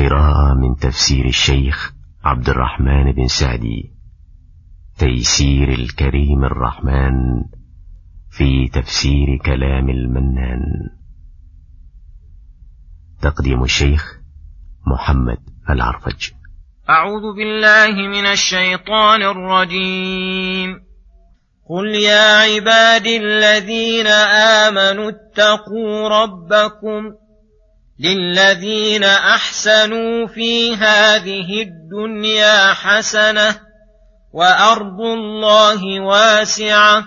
قراءة من تفسير الشيخ عبد الرحمن بن سعدي. تيسير الكريم الرحمن في تفسير كلام المنان. تقديم الشيخ محمد العرفج. أعوذ بالله من الشيطان الرجيم. قل يا عبادي الذين آمنوا اتقوا ربكم للذين احسنوا في هذه الدنيا حسنه وارض الله واسعه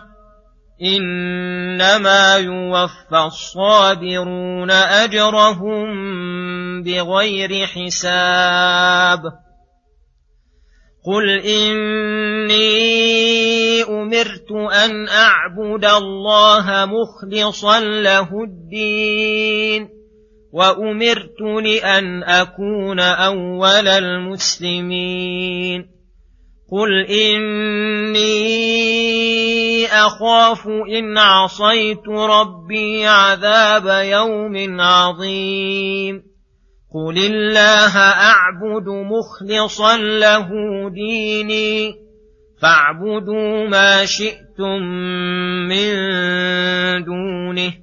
انما يوفى الصابرون اجرهم بغير حساب قل اني امرت ان اعبد الله مخلصا له الدين وأمرت لأن أكون أول المسلمين. قل إني أخاف إن عصيت ربي عذاب يوم عظيم. قل الله أعبد مخلصا له ديني فاعبدوا ما شئتم من دونه.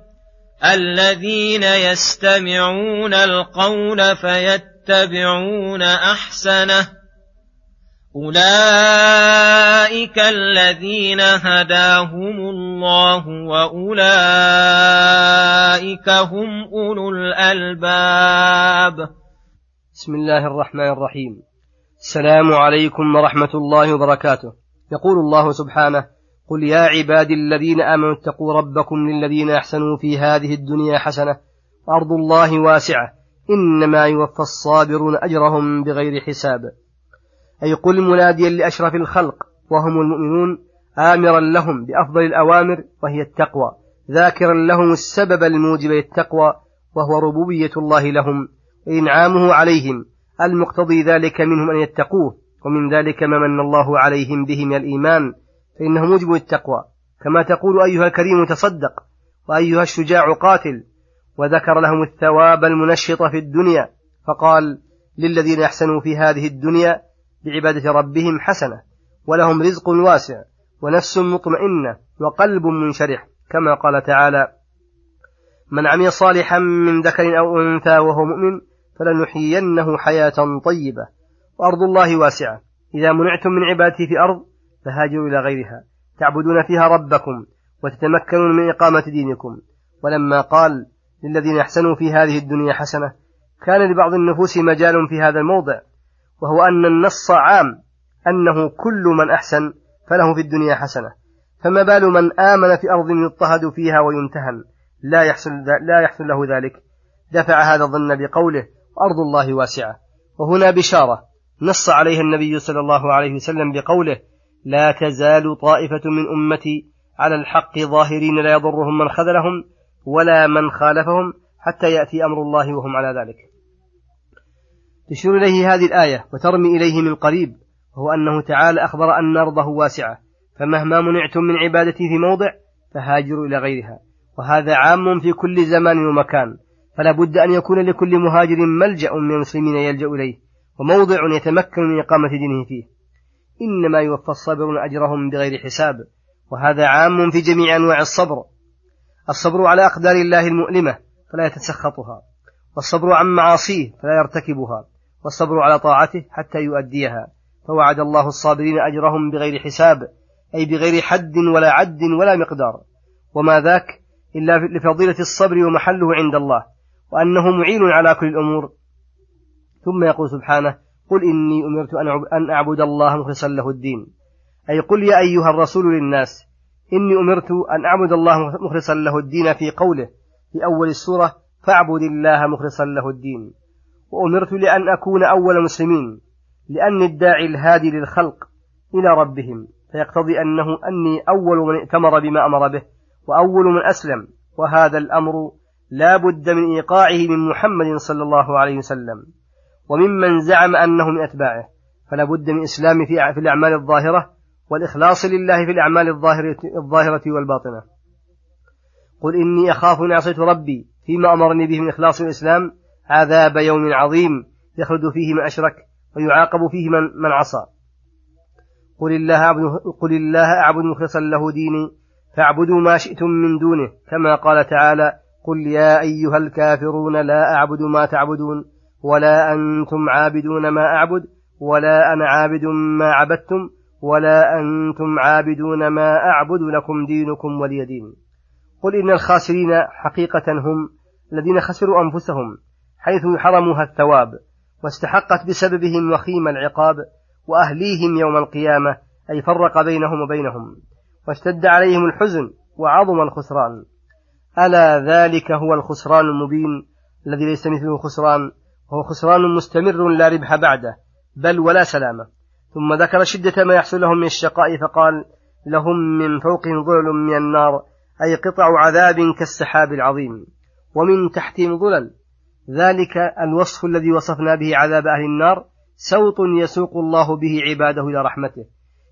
الذين يستمعون القول فيتبعون أحسنه. أولئك الذين هداهم الله وأولئك هم أولو الألباب. بسم الله الرحمن الرحيم. السلام عليكم ورحمة الله وبركاته. يقول الله سبحانه قل يا عبادي الذين آمنوا اتقوا ربكم للذين أحسنوا في هذه الدنيا حسنة وأرض الله واسعة إنما يوفى الصابرون أجرهم بغير حساب. أي قل مناديا لأشرف الخلق وهم المؤمنون آمرا لهم بأفضل الأوامر وهي التقوى ذاكرا لهم السبب الموجب للتقوى وهو ربوبية الله لهم وإنعامه عليهم المقتضي ذلك منهم أن يتقوه ومن ذلك ما من الله عليهم به من الإيمان فإنه موجب التقوى كما تقول أيها الكريم تصدق وأيها الشجاع قاتل وذكر لهم الثواب المنشط في الدنيا فقال للذين يحسنوا في هذه الدنيا بعبادة ربهم حسنة ولهم رزق واسع ونفس مطمئنة وقلب منشرح كما قال تعالى من عمل صالحا من ذكر أو أنثى وهو مؤمن فلنحيينه حياة طيبة وأرض الله واسعة. إذا منعتم من عبادته في أرض فهاجروا إلى غيرها. تعبدون فيها ربكم وتتمكنون من إقامة دينكم. ولما قال للذين أحسنوا في هذه الدنيا حسنة كان لبعض النفوس مجال في هذا الموضع وهو أن النص عام أنه كل من أحسن فله في الدنيا حسنة. فما بال من آمن في أرض يضطهد فيها ويمتهن لا يحصل, لا يحصل له ذلك. دفع هذا الظن بقوله وأرض الله واسعة. وهنا بشارة نص عليها النبي صلى الله عليه وسلم بقوله لا تزال طائفة من أمتي على الحق ظاهرين لا يضرهم من خذلهم ولا من خالفهم حتى يأتي أمر الله وهم على ذلك. تشير إليه هذه الآية وترمي إليه من قريب وهو أنه تعالى أخبر أن أرضه واسعة فمهما منعتم من عبادته في موضع فهاجروا إلى غيرها وهذا عام في كل زمان ومكان فلا بد أن يكون لكل مهاجر ملجأ من المسلمين يلجأ إليه وموضع يتمكن من إقامة دينه فيه. إنما يوفى الصابرون أجرهم بغير حساب وهذا عام في جميع أنواع الصبر. الصبر على أقدار الله المؤلمة فلا يتسخطها والصبر عن معاصيه فلا يرتكبها والصبر على طاعته حتى يؤديها. فوعد الله الصابرين أجرهم بغير حساب أي بغير حد ولا عد ولا مقدار. وما ذاك إلا لفضيلة الصبر ومحله عند الله وأنه معين على كل الأمور. ثم يقول سبحانه قل إني أمرت أن أعبد الله مخلصا له الدين. أي قل يا أيها الرسول للناس إني أمرت أن أعبد الله مخلصا له الدين في قوله في أول السورة فاعبد الله مخلصا له الدين. وأمرت لأن أكون أول مسلمين لأني الداعي الهادي للخلق إلى ربهم. فيقتضي أنه أني أول من ائتمر بما أمر به وأول من أسلم. وهذا الأمر لا بد من إيقاعه من محمد صلى الله عليه وسلم. وممن زعم أنه من أتباعه. فلا بد من إسلام في الأعمال الظاهرة والإخلاص لله في الأعمال الظاهرة, الظاهرة والباطنة. قل إني أخاف إن عصيت ربي فيما أمرني به من إخلاص الإسلام. عذاب يوم عظيم يخلد فيه من أشرك ويعاقب فيه من, من عصى. قل الله أعبد, قل الله أعبد مخلصا له ديني فاعبدوا ما شئتم من دونه. كما قال تعالى قل يا أيها الكافرون لا أعبد ما تعبدون. ولا أنتم عابدون ما أعبد ولا أنا عابد ما عبدتم ولا أنتم عابدون ما أعبد لكم دينكم ولي دين. قل إن الخاسرين حقيقة هم الذين خسروا أنفسهم حيث حرموها الثواب واستحقت بسببهم وخيم العقاب وأهليهم يوم القيامة أي فرق بينهم وبينهم واشتد عليهم الحزن وعظم الخسران. ألا ذلك هو الخسران المبين الذي ليس مثله خسران؟ وهو خسران مستمر لا ربح بعده بل ولا سلامة ثم ذكر شدة ما يحصل لهم من الشقاء فقال لهم من فوقهم ظلل من النار أي قطع عذاب كالسحاب العظيم. ومن تحتهم ظلل. ذلك الوصف الذي وصفنا به عذاب أهل النار. سوط يسوق الله به عباده إلى رحمته.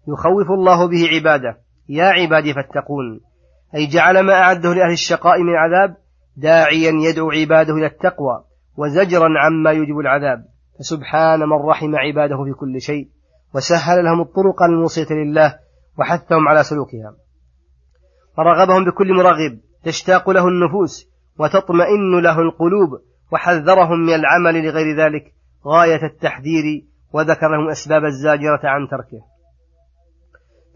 يخوف الله به عباده. يا عبادي فاتقون. أي جعل ما أعده لأهل الشقاء من عذاب داعيا يدعو عباده إلى التقوى. وزجرا عما يوجب العذاب. فسبحان من رحم عباده في كل شيء وسهل لهم الطرق الموصية لله وحثهم على سلوكها. ورغبهم بكل مرغب تشتاق له النفوس وتطمئن له القلوب وحذرهم من العمل لغير ذلك غاية التحذير وذكر لهم أسباب الزاجرة عن تركه.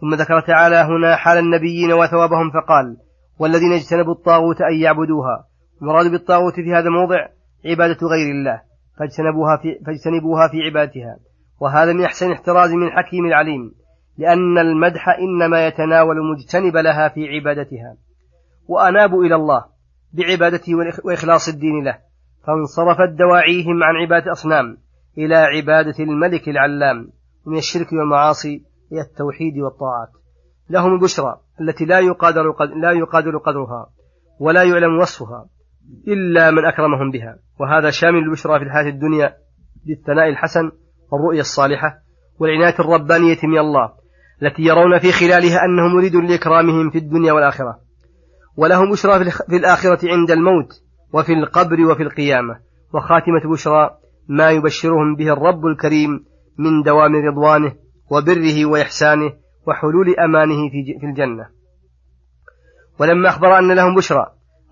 ثم ذكر تعالى هنا حال النبيين وثوابهم فقال والذين اجتنبوا الطاغوت أن يعبدوها. المراد بالطاغوت في هذا الموضع عبادة غير الله فاجتنبوها في, فاجتنبوها في عبادتها. وهذا من أحسن احتراز من الحكيم العليم لأن المدح إنما يتناول المجتنب لها في عبادتها. وأنابوا إلى الله بعبادته وإخلاص الدين له فانصرفت دواعيهم عن عبادة أصنام إلى عبادة الملك العلام من الشرك والمعاصي هي التوحيد والطاعات. لهم البشرى التي لا يقادر لا يقادر قدرها ولا يعلم وصفها. إلا من أكرمهم بها. وهذا شامل البشرى في الحياة الدنيا بالثناء الحسن والرؤية الصالحة والعناية الربانية من الله التي يرون في خلالها أنهم مريد لإكرامهم في الدنيا والآخرة. ولهم بشرى في الآخرة عند الموت وفي القبر وفي القيامة. وخاتمة بشرى ما يبشرهم به الرب الكريم من دوام رضوانه وبره وإحسانه وحلول أمانه في الجنة. ولما أخبر أن لهم بشرى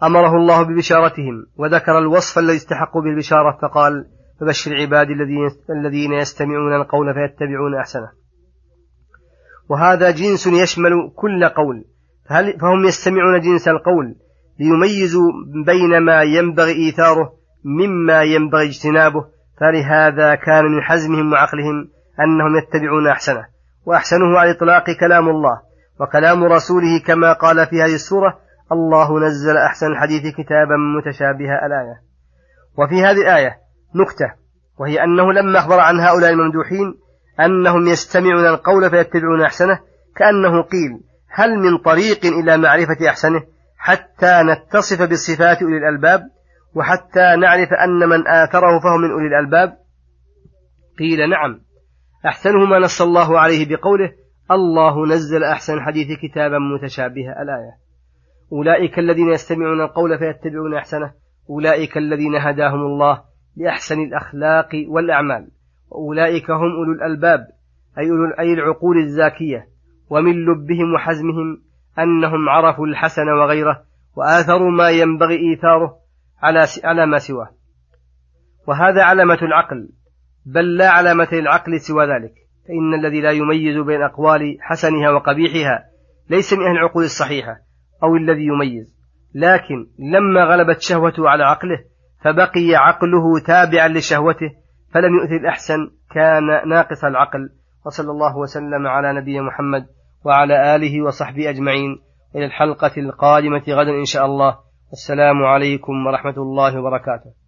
أمره الله ببشارتهم وذكر الوصف الذي استحقوا به البشارة فقال فبشر عبادي الذين يستمعون القول فيتبعون أحسنه. وهذا جنس يشمل كل قول فهل فهم يستمعون جنس القول ليميزوا بين ما ينبغي إيثاره مما ينبغي اجتنابه فلهذا كان من حزمهم وعقلهم أنهم يتبعون أحسنه وأحسنه على الإطلاق كلام الله وكلام رسوله كما قال في هذه السورة الله نزل أحسن الحديث كتابا متشابها الآية. وفي هذه الآية نكتة وهي أنه لما أخبر عن هؤلاء الممدوحين أنهم يستمعون القول فيتبعون أحسنه كأنه قيل هل من طريق إلى معرفة أحسنه حتى نتصف بصفات أولي الألباب وحتى نعرف أن من آثره فهو من أولي الألباب؟ قيل نعم. أحسنه ما نص الله عليه بقوله الله نزل أحسن الحديث كتابا متشابها الآية. أولئك الذين يستمعون القول فيتبعون أحسنه. أولئك الذين هداهم الله لأحسن الأخلاق والأعمال. وأولئك هم أولو الألباب أي, أولو أي العقول الزاكية. ومن لبهم وحزمهم أنهم عرفوا الحسن وغيره وآثروا ما ينبغي إيثاره على على ما سواه. وهذا علامة العقل بل لا علامة للعقل سوى ذلك. فإن الذي لا يميز بين أقوال حسنها وقبيحها ليس من أهل العقول الصحيحة. أو الذي يميز. لكن لما غلبت شهوته على عقله فبقي عقله تابعا لشهوته فلم يؤثر الأحسن كان ناقص العقل. وصلى الله وسلم على نبينا محمد وعلى آله وصحبه أجمعين. إلى الحلقة القادمة غدا إن شاء الله. السلام عليكم ورحمة الله وبركاته.